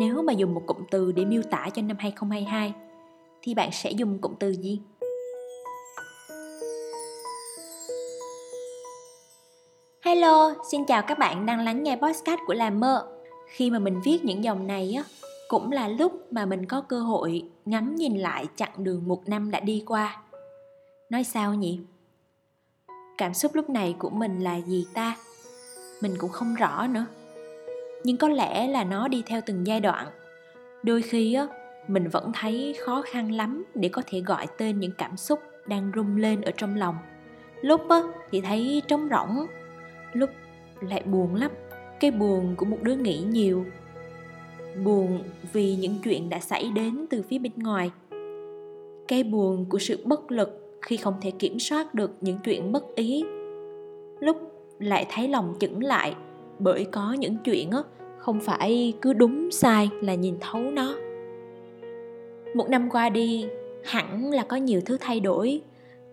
nếu mà dùng một cụm từ để miêu tả cho năm 2022 thì bạn sẽ dùng cụm từ gì? Hello, xin chào các bạn đang lắng nghe podcast của Làm Mơ. Khi mà mình viết những dòng này á, cũng là lúc mà mình có cơ hội ngắm nhìn lại chặng đường một năm đã đi qua. Nói sao nhỉ? Cảm xúc lúc này của mình là gì ta? Mình cũng không rõ nữa. Nhưng có lẽ là nó đi theo từng giai đoạn. Đôi khi á, mình vẫn thấy khó khăn lắm để có thể gọi tên những cảm xúc đang rung lên ở trong lòng. Lúc á, thì thấy trống rỗng, lúc lại buồn lắm cái buồn của một đứa nghĩ nhiều buồn vì những chuyện đã xảy đến từ phía bên ngoài cái buồn của sự bất lực khi không thể kiểm soát được những chuyện bất ý lúc lại thấy lòng chững lại bởi có những chuyện á, không phải cứ đúng sai là nhìn thấu nó. Một năm qua đi, hẳn là có nhiều thứ thay đổi.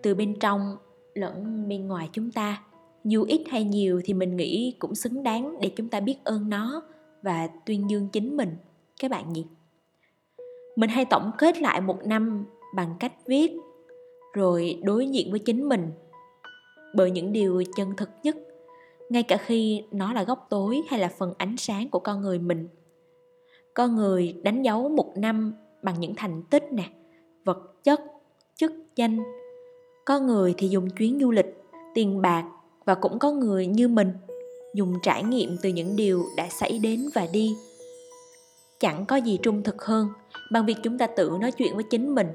Từ bên trong lẫn bên ngoài chúng ta, dù ít hay nhiều thì mình nghĩ cũng xứng đáng để chúng ta biết ơn nó và tuyên dương chính mình. Các bạn nhỉ? Mình hay tổng kết lại một năm bằng cách viết, rồi đối diện với chính mình. Bởi những điều chân thực nhất ngay cả khi nó là góc tối hay là phần ánh sáng của con người mình. Con người đánh dấu một năm bằng những thành tích nè, vật chất, chức danh. Có người thì dùng chuyến du lịch, tiền bạc và cũng có người như mình, dùng trải nghiệm từ những điều đã xảy đến và đi. Chẳng có gì trung thực hơn bằng việc chúng ta tự nói chuyện với chính mình.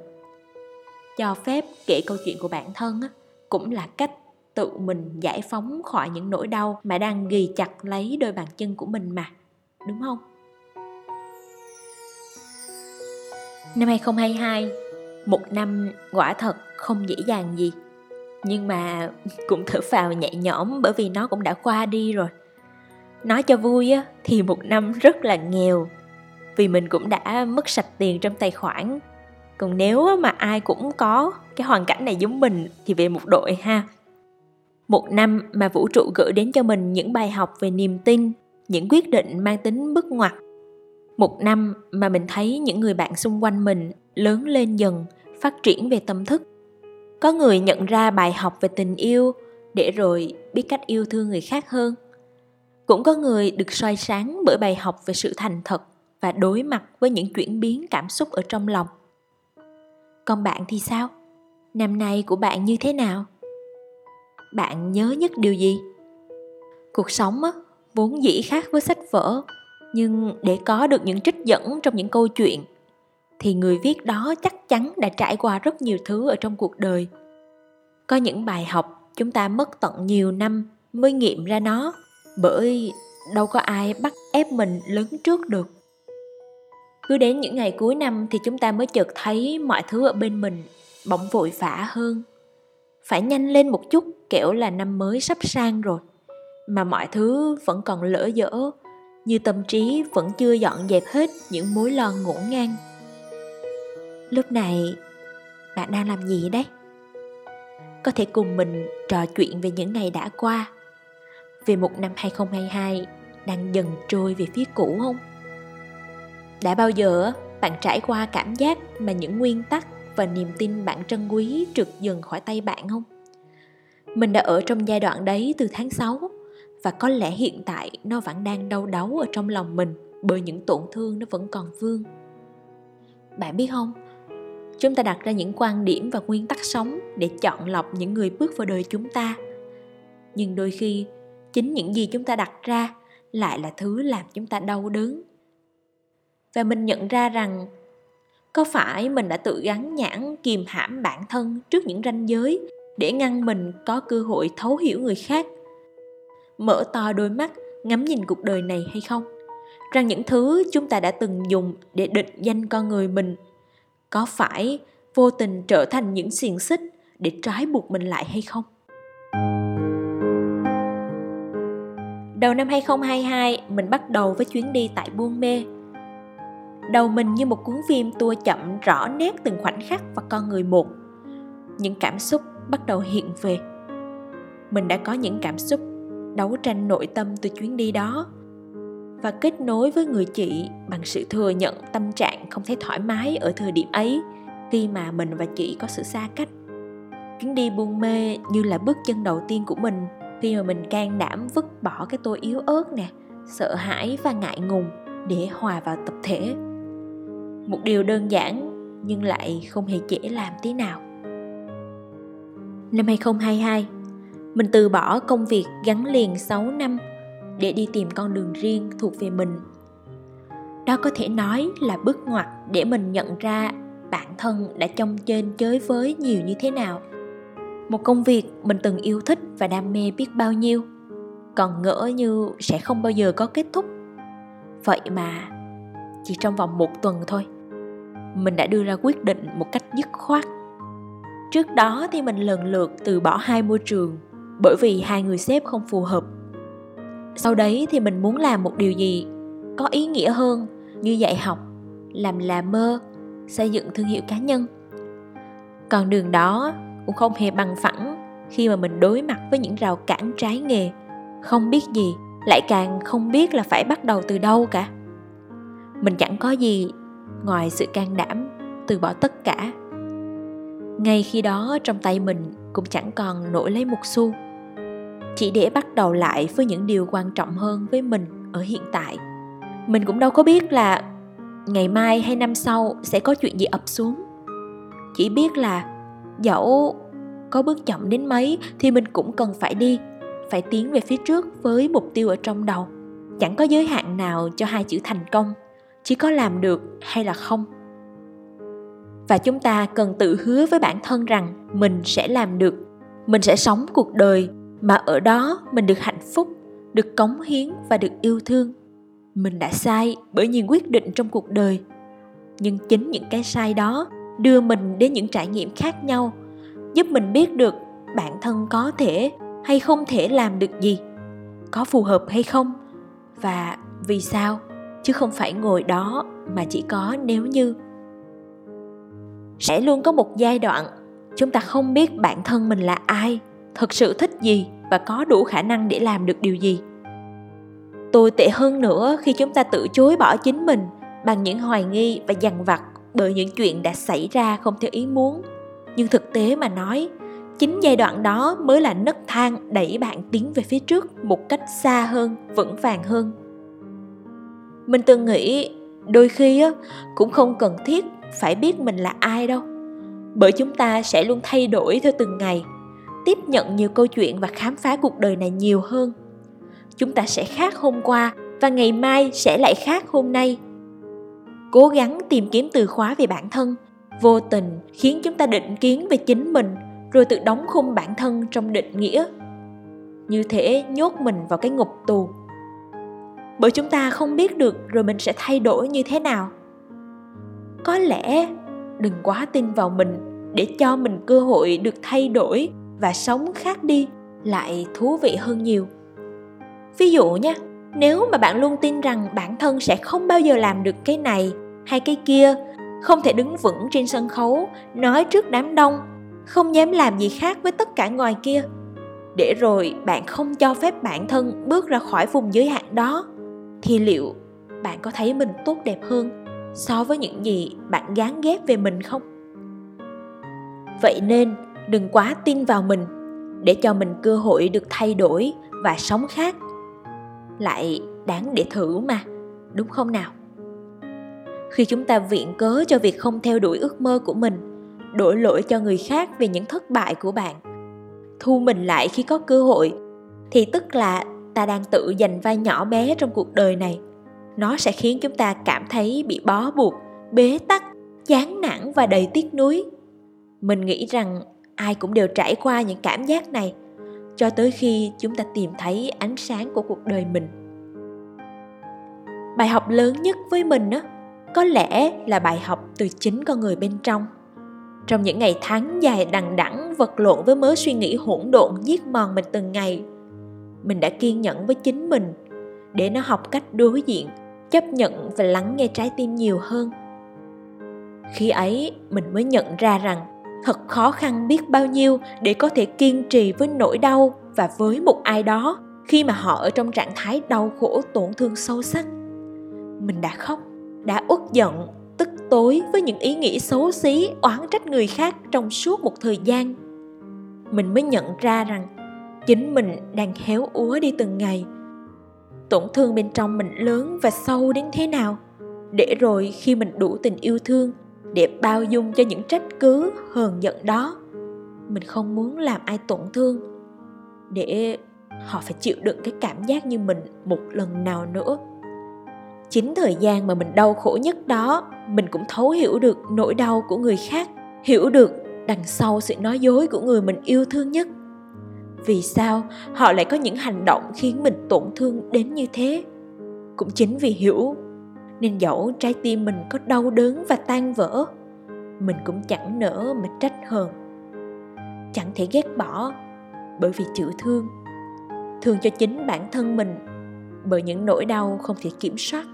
Cho phép kể câu chuyện của bản thân cũng là cách tự mình giải phóng khỏi những nỗi đau mà đang ghi chặt lấy đôi bàn chân của mình mà, đúng không? Năm 2022 một năm quả thật không dễ dàng gì. Nhưng mà cũng thở phào nhẹ nhõm bởi vì nó cũng đã qua đi rồi. Nói cho vui á, thì một năm rất là nghèo, vì mình cũng đã mất sạch tiền trong tài khoản. Còn nếu mà ai cũng có cái hoàn cảnh này giống mình thì về một đội ha một năm mà vũ trụ gửi đến cho mình những bài học về niềm tin, những quyết định mang tính bước ngoặt. Một năm mà mình thấy những người bạn xung quanh mình lớn lên dần, phát triển về tâm thức. Có người nhận ra bài học về tình yêu để rồi biết cách yêu thương người khác hơn. Cũng có người được soi sáng bởi bài học về sự thành thật và đối mặt với những chuyển biến cảm xúc ở trong lòng. Còn bạn thì sao? Năm nay của bạn như thế nào? Bạn nhớ nhất điều gì? Cuộc sống á, vốn dĩ khác với sách vở nhưng để có được những trích dẫn trong những câu chuyện thì người viết đó chắc chắn đã trải qua rất nhiều thứ ở trong cuộc đời. Có những bài học chúng ta mất tận nhiều năm mới nghiệm ra nó bởi đâu có ai bắt ép mình lớn trước được. Cứ đến những ngày cuối năm thì chúng ta mới chợt thấy mọi thứ ở bên mình bỗng vội vã hơn phải nhanh lên một chút kẻo là năm mới sắp sang rồi. Mà mọi thứ vẫn còn lỡ dở, như tâm trí vẫn chưa dọn dẹp hết những mối lo ngổn ngang. Lúc này, bạn đang làm gì đấy? Có thể cùng mình trò chuyện về những ngày đã qua, về một năm 2022 đang dần trôi về phía cũ không? Đã bao giờ bạn trải qua cảm giác mà những nguyên tắc và niềm tin bạn trân quý trượt dần khỏi tay bạn không? Mình đã ở trong giai đoạn đấy từ tháng 6 và có lẽ hiện tại nó vẫn đang đau đáu ở trong lòng mình bởi những tổn thương nó vẫn còn vương. Bạn biết không? Chúng ta đặt ra những quan điểm và nguyên tắc sống để chọn lọc những người bước vào đời chúng ta. Nhưng đôi khi, chính những gì chúng ta đặt ra lại là thứ làm chúng ta đau đớn. Và mình nhận ra rằng có phải mình đã tự gắn nhãn kìm hãm bản thân trước những ranh giới để ngăn mình có cơ hội thấu hiểu người khác mở to đôi mắt ngắm nhìn cuộc đời này hay không rằng những thứ chúng ta đã từng dùng để định danh con người mình có phải vô tình trở thành những xiềng xích để trói buộc mình lại hay không? Đầu năm 2022, mình bắt đầu với chuyến đi tại Buôn Mê. Đầu mình như một cuốn phim tua chậm, rõ nét từng khoảnh khắc và con người một. Những cảm xúc bắt đầu hiện về. Mình đã có những cảm xúc đấu tranh nội tâm từ chuyến đi đó. và kết nối với người chị bằng sự thừa nhận tâm trạng không thấy thoải mái ở thời điểm ấy khi mà mình và chị có sự xa cách chuyến đi buôn mê như là bước chân đầu tiên của mình khi mà mình can đảm vứt bỏ cái tôi yếu ớt nè, sợ hãi và ngại ngùng để hòa vào tập thể một điều đơn giản, nhưng lại không hề dễ làm tí nào. Năm 2022 mình từ bỏ công việc gắn liền 6 năm để đi tìm con đường riêng thuộc về mình. Đó có thể nói là bước ngoặt để mình nhận ra bản thân đã trong trên chới với nhiều như thế nào. Một công việc mình từng yêu thích và đam mê biết bao nhiêu, còn ngỡ như sẽ không bao giờ có kết thúc. Vậy mà chỉ trong vòng một tuần thôi mình đã đưa ra quyết định một cách dứt khoát. Trước đó thì mình lần lượt từ bỏ hai môi trường, bởi vì hai người sếp không phù hợp. Sau đấy thì mình muốn làm một điều gì có ý nghĩa hơn như dạy học, làm là mơ, xây dựng thương hiệu cá nhân. Còn đường đó cũng không hề bằng phẳng khi mà mình đối mặt với những rào cản trái nghề, không biết gì, lại càng không biết là phải bắt đầu từ đâu cả. Mình chẳng có gì ngoài sự can đảm từ bỏ tất cả. Ngay khi đó, trong tay mình cũng chẳng còn nổi lấy một xu. Chỉ để bắt đầu lại với những điều quan trọng hơn với mình ở hiện tại. Mình cũng đâu có biết là ngày mai hay năm sau sẽ có chuyện gì ập xuống. Chỉ biết là dẫu có bước chậm đến mấy thì mình cũng cần phải đi, phải tiến về phía trước với mục tiêu ở trong đầu. Chẳng có giới hạn nào cho hai chữ thành công chỉ có làm được hay là không? Và chúng ta cần tự hứa với bản thân rằng mình sẽ làm được, mình sẽ sống cuộc đời mà ở đó mình được hạnh phúc, được cống hiến và được yêu thương. Mình đã sai bởi nhiều quyết định trong cuộc đời, nhưng chính những cái sai đó đưa mình đến những trải nghiệm khác nhau, giúp mình biết được bản thân có thể hay không thể làm được gì, có phù hợp hay không và vì sao chứ không phải ngồi đó mà chỉ có nếu như. Sẽ luôn có một giai đoạn chúng ta không biết bản thân mình là ai, thực sự thích gì và có đủ khả năng để làm được điều gì. Tồi tệ hơn nữa khi chúng ta tự chối bỏ chính mình bằng những hoài nghi và dằn vặt bởi những chuyện đã xảy ra không theo ý muốn. Nhưng thực tế mà nói, chính giai đoạn đó mới là nấc thang đẩy bạn tiến về phía trước một cách xa hơn, vững vàng hơn mình từng nghĩ đôi khi á, cũng không cần thiết phải biết mình là ai đâu. Bởi chúng ta sẽ luôn thay đổi theo từng ngày tiếp nhận nhiều câu chuyện và khám phá cuộc đời này nhiều hơn. Chúng ta sẽ khác hôm qua và ngày mai sẽ lại khác hôm nay. Cố gắng tìm kiếm từ khóa về bản thân vô tình khiến chúng ta định kiến về chính mình rồi tự đóng khung bản thân trong định nghĩa. Như thể nhốt mình vào cái ngục tù bởi chúng ta không biết được rồi mình sẽ thay đổi như thế nào. Có lẽ đừng quá tin vào mình để cho mình cơ hội được thay đổi và sống khác đi lại thú vị hơn nhiều. Ví dụ nhé, nếu mà bạn luôn tin rằng bản thân sẽ không bao giờ làm được cái này hay cái kia, không thể đứng vững trên sân khấu, nói trước đám đông, không dám làm gì khác với tất cả ngoài kia, để rồi bạn không cho phép bản thân bước ra khỏi vùng giới hạn đó thì liệu bạn có thấy mình tốt đẹp hơn so với những gì bạn gán ghép về mình không? Vậy nên đừng quá tin vào mình để cho mình cơ hội được thay đổi và sống khác. Lại đáng để thử mà, đúng không nào? Khi chúng ta viện cớ cho việc không theo đuổi ước mơ của mình, đổ lỗi cho người khác về những thất bại của bạn, thu mình lại khi có cơ hội, thì tức là ta đang tự giành vai nhỏ bé trong cuộc đời này. Nó sẽ khiến chúng ta cảm thấy bị bó buộc, bế tắc, chán nản và đầy tiếc nuối. Mình nghĩ rằng ai cũng đều trải qua những cảm giác này, cho tới khi chúng ta tìm thấy ánh sáng của cuộc đời mình. Bài học lớn nhất với mình á, có lẽ là bài học từ chính con người bên trong. Trong những ngày tháng dài đằng đẵng vật lộn với mớ suy nghĩ hỗn độn, giết mòn mình từng ngày mình đã kiên nhẫn với chính mình để nó học cách đối diện, chấp nhận và lắng nghe trái tim nhiều hơn. Khi ấy, mình mới nhận ra rằng thật khó khăn biết bao nhiêu để có thể kiên trì với nỗi đau và với một ai đó khi mà họ ở trong trạng thái đau khổ, tổn thương sâu sắc. Mình đã khóc, đã uất giận, tức tối với những ý nghĩ xấu xí, oán trách người khác trong suốt một thời gian. Mình mới nhận ra rằng chính mình đang héo úa đi từng ngày. Tổn thương bên trong mình lớn và sâu đến thế nào? Để rồi khi mình đủ tình yêu thương, để bao dung cho những trách cứ, hờn giận đó, mình không muốn làm ai tổn thương. Để họ phải chịu đựng cái cảm giác như mình một lần nào nữa. Chính thời gian mà mình đau khổ nhất đó, mình cũng thấu hiểu được nỗi đau của người khác, hiểu được đằng sau sự nói dối của người mình yêu thương nhất vì sao họ lại có những hành động khiến mình tổn thương đến như thế? Cũng chính vì hiểu nên dẫu trái tim mình có đau đớn và tan vỡ, mình cũng chẳng nỡ mà trách hờn. Chẳng thể ghét bỏ bởi vì chữ thương. Thương cho chính bản thân mình bởi những nỗi đau không thể kiểm soát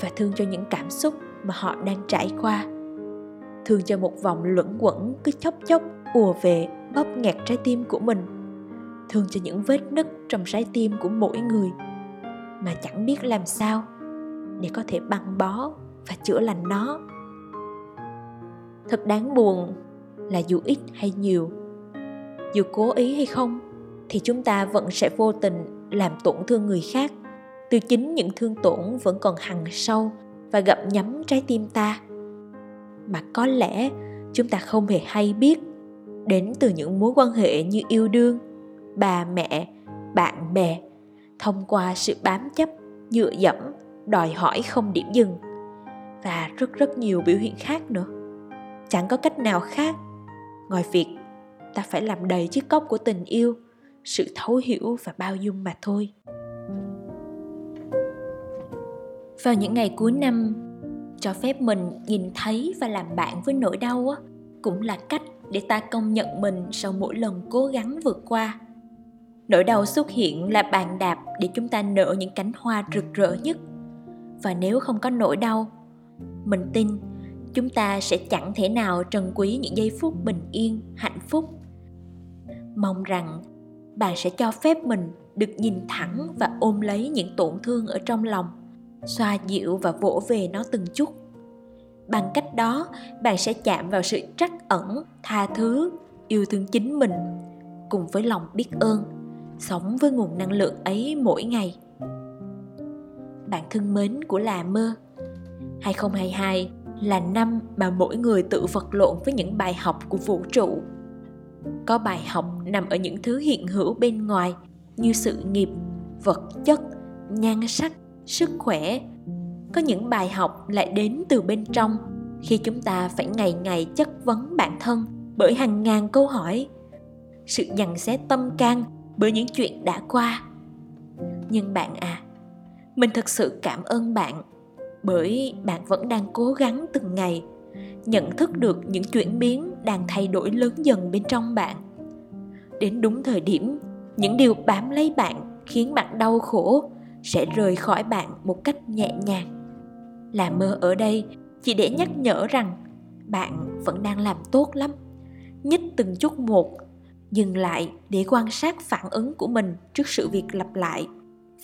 và thương cho những cảm xúc mà họ đang trải qua. Thương cho một vòng luẩn quẩn cứ chốc chốc ùa về, bóp nghẹt trái tim của mình thương cho những vết nứt trong trái tim của mỗi người. Mà chẳng biết làm sao để có thể băng bó và chữa lành nó. Thật đáng buồn là dù ít hay nhiều, dù cố ý hay không, thì chúng ta vẫn sẽ vô tình làm tổn thương người khác. Từ chính những thương tổn vẫn còn hằn sâu và gặm nhấm trái tim ta. Mà có lẽ chúng ta không hề hay biết đến từ những mối quan hệ như yêu đương bà mẹ, bạn bè, thông qua sự bám chấp, dựa dẫm, đòi hỏi không điểm dừng. Và rất rất nhiều biểu hiện khác nữa. Chẳng có cách nào khác. Ngoài việc ta phải làm đầy chiếc cốc của tình yêu, sự thấu hiểu và bao dung mà thôi. Vào những ngày cuối năm, cho phép mình nhìn thấy và làm bạn với nỗi đau cũng là cách để ta công nhận mình sau mỗi lần cố gắng vượt qua nỗi đau xuất hiện là bàn đạp để chúng ta nở những cánh hoa rực rỡ nhất. Và nếu không có nỗi đau, mình tin chúng ta sẽ chẳng thể nào trân quý những giây phút bình yên, hạnh phúc. Mong rằng bạn sẽ cho phép mình được nhìn thẳng và ôm lấy những tổn thương ở trong lòng, xoa dịu và vỗ về nó từng chút. Bằng cách đó bạn sẽ chạm vào sự trắc ẩn, tha thứ, yêu thương chính mình cùng với lòng biết ơn sống với nguồn năng lượng ấy mỗi ngày. Bạn thân mến của là mơ 2022 là năm mà mỗi người tự vật lộn với những bài học của vũ trụ. Có bài học nằm ở những thứ hiện hữu bên ngoài như sự nghiệp, vật chất, nhan sắc, sức khỏe. Có những bài học lại đến từ bên trong khi chúng ta phải ngày ngày chất vấn bản thân bởi hàng ngàn câu hỏi. Sự dằn xé tâm can bởi những chuyện đã qua. Nhưng bạn à mình thật sự cảm ơn bạn bởi bạn vẫn đang cố gắng từng ngày nhận thức được những chuyển biến đang thay đổi lớn dần bên trong bạn. Đến đúng thời điểm, những điều bám lấy bạn khiến bạn đau khổ sẽ rời khỏi bạn một cách nhẹ nhàng. Là mơ ở đây chỉ để nhắc nhở rằng bạn vẫn đang làm tốt lắm, nhích từng chút một dừng lại để quan sát phản ứng của mình trước sự việc lặp lại,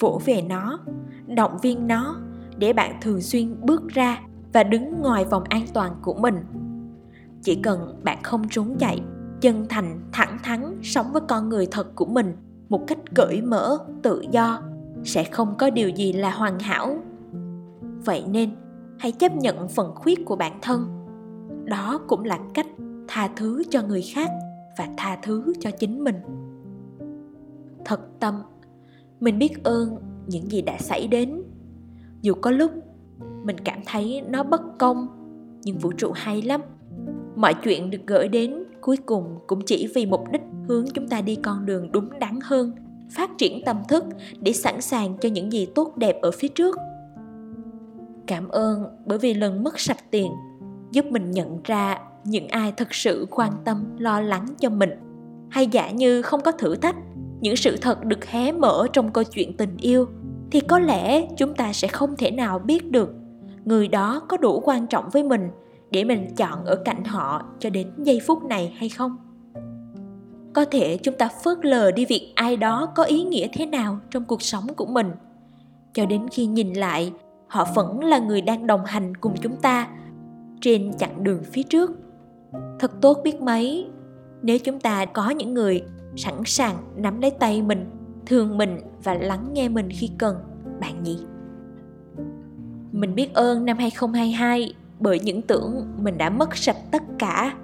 vỗ về nó, động viên nó để bạn thường xuyên bước ra và đứng ngoài vòng an toàn của mình. Chỉ cần bạn không trốn chạy, chân thành, thẳng thắn sống với con người thật của mình một cách cởi mở, tự do sẽ không có điều gì là hoàn hảo. Vậy nên, hãy chấp nhận phần khuyết của bản thân. Đó cũng là cách tha thứ cho người khác và tha thứ cho chính mình. Thật tâm, mình biết ơn những gì đã xảy đến. Dù có lúc mình cảm thấy nó bất công, nhưng vũ trụ hay lắm. Mọi chuyện được gửi đến cuối cùng cũng chỉ vì mục đích hướng chúng ta đi con đường đúng đắn hơn, phát triển tâm thức để sẵn sàng cho những gì tốt đẹp ở phía trước. Cảm ơn bởi vì lần mất sạch tiền giúp mình nhận ra những ai thật sự quan tâm, lo lắng cho mình. Hay giả như không có thử thách, những sự thật được hé mở trong câu chuyện tình yêu, thì có lẽ chúng ta sẽ không thể nào biết được người đó có đủ quan trọng với mình để mình chọn ở cạnh họ cho đến giây phút này hay không. Có thể chúng ta phớt lờ đi việc ai đó có ý nghĩa thế nào trong cuộc sống của mình. Cho đến khi nhìn lại, họ vẫn là người đang đồng hành cùng chúng ta trên chặng đường phía trước thật tốt biết mấy. Nếu chúng ta có những người sẵn sàng nắm lấy tay mình, thương mình và lắng nghe mình khi cần, bạn nhỉ? Mình biết ơn năm 2022 bởi những tưởng mình đã mất sạch tất cả.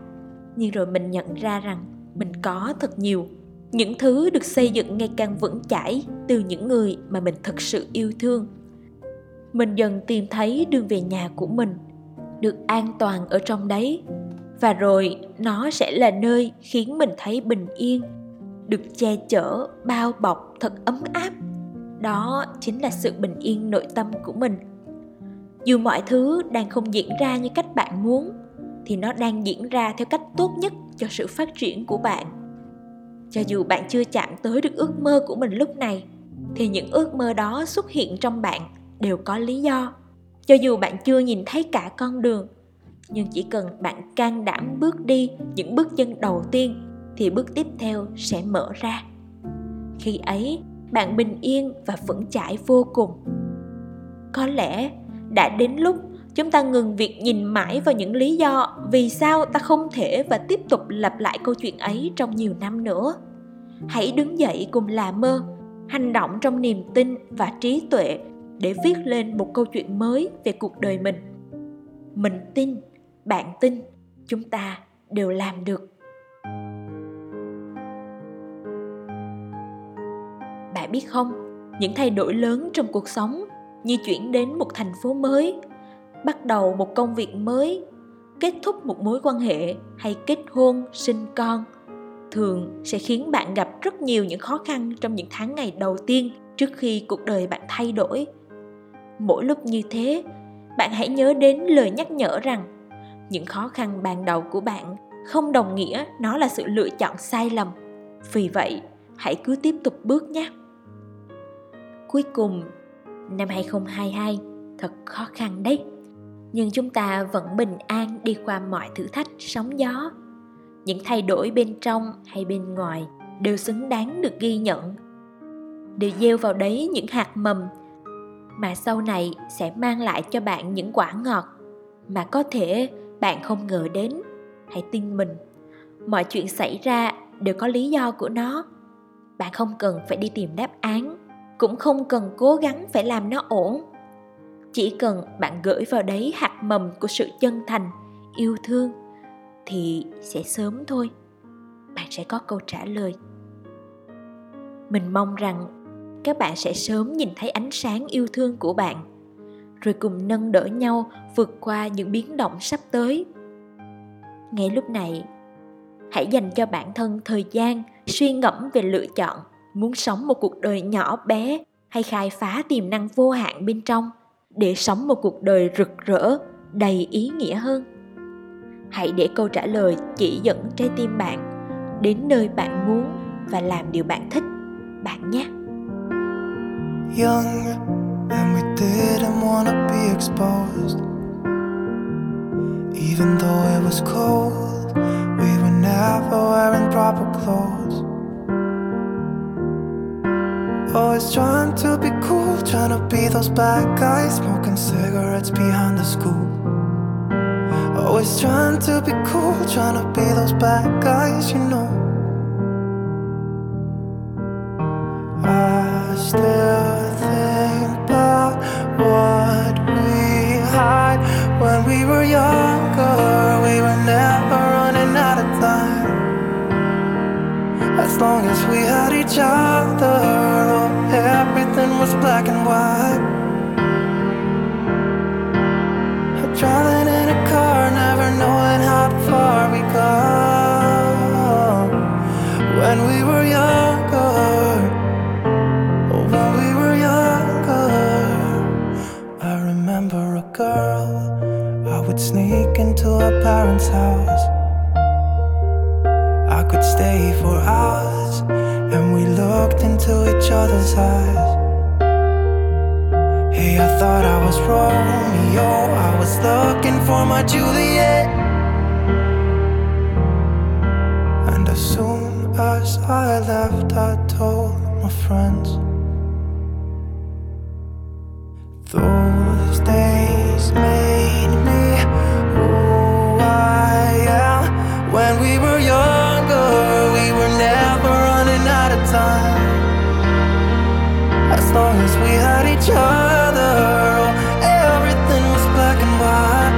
Nhưng rồi mình nhận ra rằng mình có thật nhiều. Những thứ được xây dựng ngày càng vững chãi từ những người mà mình thực sự yêu thương. Mình dần tìm thấy đường về nhà của mình, được an toàn ở trong đấy và rồi, nó sẽ là nơi khiến mình thấy bình yên, được che chở, bao bọc thật ấm áp. Đó chính là sự bình yên nội tâm của mình. Dù mọi thứ đang không diễn ra như cách bạn muốn, thì nó đang diễn ra theo cách tốt nhất cho sự phát triển của bạn. Cho dù bạn chưa chạm tới được ước mơ của mình lúc này, thì những ước mơ đó xuất hiện trong bạn đều có lý do. Cho dù bạn chưa nhìn thấy cả con đường nhưng chỉ cần bạn can đảm bước đi những bước chân đầu tiên, thì bước tiếp theo sẽ mở ra. Khi ấy, bạn bình yên và vững chãi vô cùng. Có lẽ đã đến lúc chúng ta ngừng việc nhìn mãi vào những lý do vì sao ta không thể và tiếp tục lặp lại câu chuyện ấy trong nhiều năm nữa. Hãy đứng dậy cùng là mơ, hành động trong niềm tin và trí tuệ để viết lên một câu chuyện mới về cuộc đời mình. Mình tin bạn tin chúng ta đều làm được. Bạn biết không, những thay đổi lớn trong cuộc sống như chuyển đến một thành phố mới, bắt đầu một công việc mới, kết thúc một mối quan hệ hay kết hôn, sinh con thường sẽ khiến bạn gặp rất nhiều những khó khăn trong những tháng ngày đầu tiên trước khi cuộc đời bạn thay đổi. Mỗi lúc như thế, bạn hãy nhớ đến lời nhắc nhở rằng những khó khăn ban đầu của bạn. Không đồng nghĩa nó là sự lựa chọn sai lầm. Vì vậy, hãy cứ tiếp tục bước nhé. Cuối cùng, năm 2022 thật khó khăn đấy. Nhưng chúng ta vẫn bình an đi qua mọi thử thách sóng gió. Những thay đổi bên trong hay bên ngoài đều xứng đáng được ghi nhận. Đều gieo vào đấy những hạt mầm mà sau này sẽ mang lại cho bạn những quả ngọt mà có thể bạn không ngờ đến. Hãy tin mình. Mọi chuyện xảy ra đều có lý do của nó. Bạn không cần phải đi tìm đáp án, cũng không cần cố gắng phải làm nó ổn. Chỉ cần bạn gửi vào đấy hạt mầm của sự chân thành, yêu thương, thì sẽ sớm thôi. Bạn sẽ có câu trả lời. Mình mong rằng các bạn sẽ sớm nhìn thấy ánh sáng yêu thương của bạn rồi cùng nâng đỡ nhau vượt qua những biến động sắp tới. Ngay lúc này, hãy dành cho bản thân thời gian suy ngẫm về lựa chọn muốn sống một cuộc đời nhỏ bé hay khai phá tiềm năng vô hạn bên trong để sống một cuộc đời rực rỡ, đầy ý nghĩa hơn. Hãy để câu trả lời chỉ dẫn trái tim bạn đến nơi bạn muốn và làm điều bạn thích. Bạn nhé. Young and we didn't wanna be exposed. Even though it was cold, we were never wearing proper clothes. Always trying to be cool, trying to be those bad guys, smoking cigarettes behind the school. Always trying to be cool, trying to be those bad guys, you know. I still As long as we had each other, oh, everything was black and white. Driving in a car, never knowing how far we go. When we were younger, oh, when we were younger, I remember a girl I would sneak into her parents' house. Stay for hours, and we looked into each other's eyes. Hey, I thought I was Romeo, I was looking for my Juliet. Long as we had each other, oh, everything was black and white.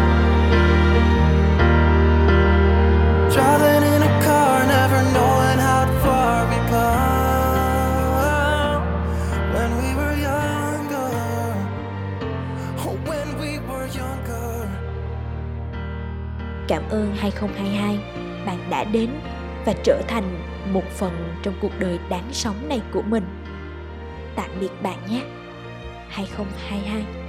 Driving in a car, never knowing how far we come. When we were younger, oh, when we were younger. Cảm ơn 2022, bạn đã đến và trở thành một phần trong cuộc đời đáng sống này của mình. Tạm biệt bạn nhé. 2022